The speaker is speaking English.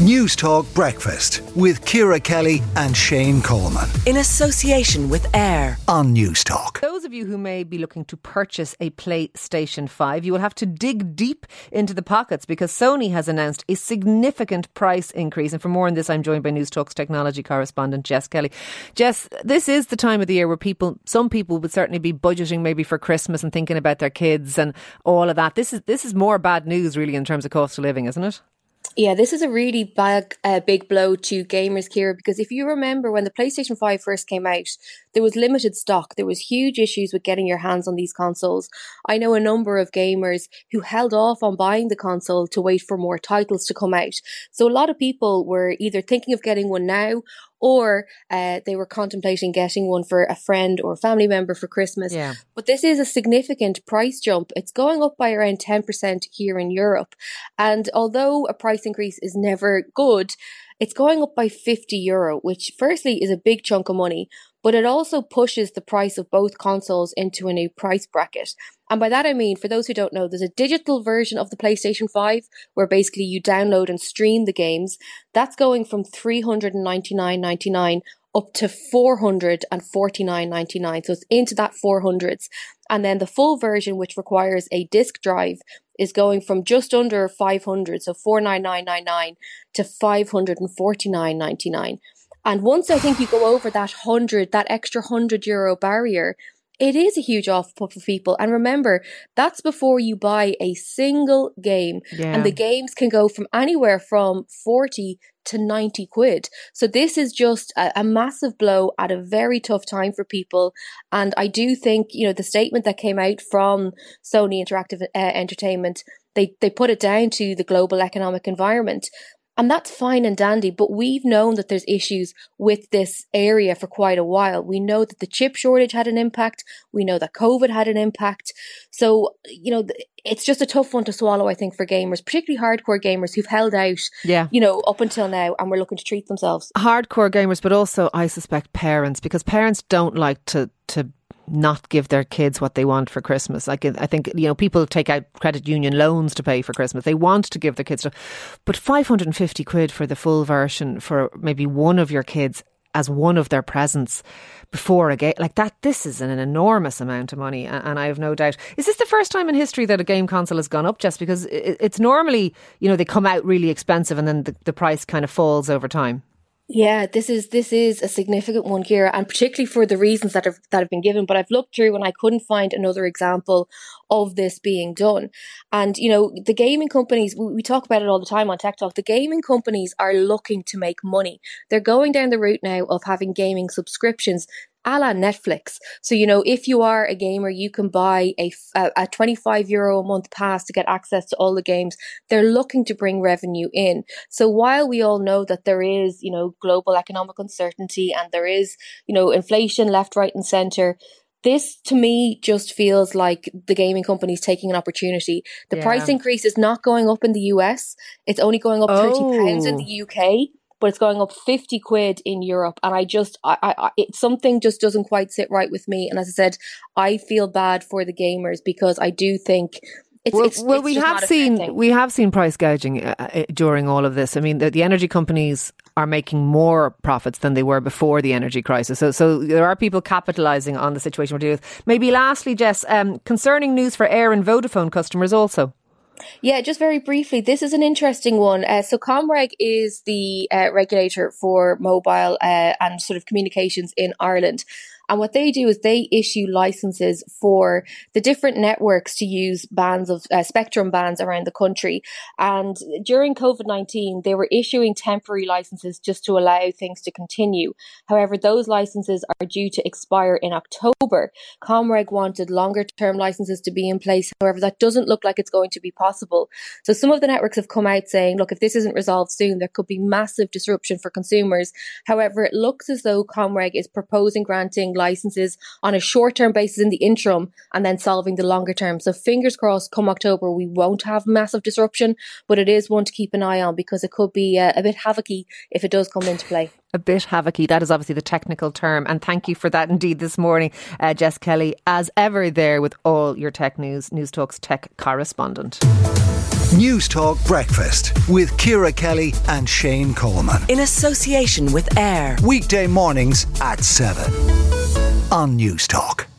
News Talk Breakfast with Ciara Kelly and Shane Coleman. In association with Eir on News Talk. Those of you who may be looking to purchase a PlayStation 5, you will have to dig deep into the pockets because Sony has announced a significant price increase. And for more on this, I'm joined by News Talk's technology correspondent, Jess Kelly. Jess, this is the time of the year where people, some people would certainly be budgeting maybe for Christmas and thinking about their kids and all of that. This is, this is more bad news really in terms of cost of living, isn't it? Yeah, this is a really big, uh, big blow to gamers, Ciara, because if you remember when the PlayStation 5 first came out, there was limited stock. There was huge issues with getting your hands on these consoles. I know a number of gamers who held off on buying the console to wait for more titles to come out. So a lot of people were either thinking of getting one now or uh, they were contemplating getting one for a friend or family member for Christmas. Yeah. But this is a significant price jump. It's going up by around 10% here in Europe. And although a price increase is never good, it's going up by 50 euro, which firstly is a big chunk of money, but it also pushes the price of both consoles into a new price bracket. And by that I mean, for those who don't know, there's a digital version of the PlayStation 5 where basically you download and stream the games. That's going from 399.99 up to 449.99. So it's into that 400s. And then the full version, which requires a disk drive, is going from just under 500, so 499.99 to 549.99. And once I think you go over that 100, that extra 100 euro barrier, it is a huge off put for people. And remember, that's before you buy a single game. Yeah. And the games can go from anywhere from 40 to 90 quid. So this is just a, a, massive blow at a very tough time for people. And I do think, you know, the statement that came out from Sony Interactive uh, Entertainment, they, they put it down to the global economic environment. And that's fine and dandy, but we've known that there's issues with this area for quite a while. We know that the chip shortage had an impact. We know that COVID had an impact. So, you know, it's just a tough one to swallow, I think, for gamers, particularly hardcore gamers who've held out, yeah. you know, up until now and we're looking to treat themselves. Hardcore gamers, but also, I suspect, parents, because parents don't like to, to not give their kids what they want for Christmas. Like I think you know people take out credit union loans to pay for Christmas. They want to give their kids stuff, but 550 quid for the full version for maybe one of your kids as one of their presents before a game like that this is an, enormous amount of money and I have no doubt. Is this the first time in history that a game console has gone up just because it's normally you know they come out really expensive and then the, the price kind of falls over time yeah, this is this is a significant one, Ciara, and particularly for the reasons that have that have been given. But I've looked through and I couldn't find another example of this being done. And you know, the gaming companies we, we talk about it all the time on Tech Talk. The gaming companies are looking to make money. They're going down the route now of having gaming subscriptions a la Netflix. So, you know, if you are a gamer, you can buy a, a 25 euro a month pass to get access to all the games. They're looking to bring revenue in. So while we all know that there is, you know, global economic uncertainty and there is, you know, inflation left, right and center, this to me just feels like the gaming companies taking an opportunity. The yeah. price increase is not going up in the US. It's only going up oh. 30 pounds in oh. the UK but it's going up 50 quid in Europe. And I just, I, I, it, something just doesn't quite sit right with me. And as I said, I feel bad for the gamers because I do think it's, well, it's, well it's we have seen we have seen price gouging uh, uh, during all of this. I mean, the, the, energy companies are making more profits than they were before the energy crisis. So, so there are people capitalising on the situation we're dealing with. Maybe lastly, Jess, um, concerning news for Eir and Vodafone customers also. Yeah, just very briefly, this is an interesting one. Uh, so, Comreg is the uh, regulator for mobile uh, and sort of communications in Ireland. And what they do is they issue licenses for the different networks to use bands of uh, spectrum bands around the country. And during COVID 19, they were issuing temporary licenses just to allow things to continue. However, those licenses are due to expire in October. Comreg wanted longer term licenses to be in place. However, that doesn't look like it's going to be possible. So some of the networks have come out saying, look, if this isn't resolved soon, there could be massive disruption for consumers. However, it looks as though Comreg is proposing granting licenses on a short term basis in the interim and then solving the longer term. So fingers crossed, come October, we won't have massive disruption, but it is one to keep an eye on because it could be uh, a bit havocy if it does come into play. A bit havocy. That is obviously the technical term. And thank you for that indeed this morning, uh, Jess Kelly, as ever, there with all your tech news, News Talks tech correspondent. News Talk Breakfast with Ciara Kelly and Shane Coleman. In association with Eir. Weekday mornings at 7 on News Talk.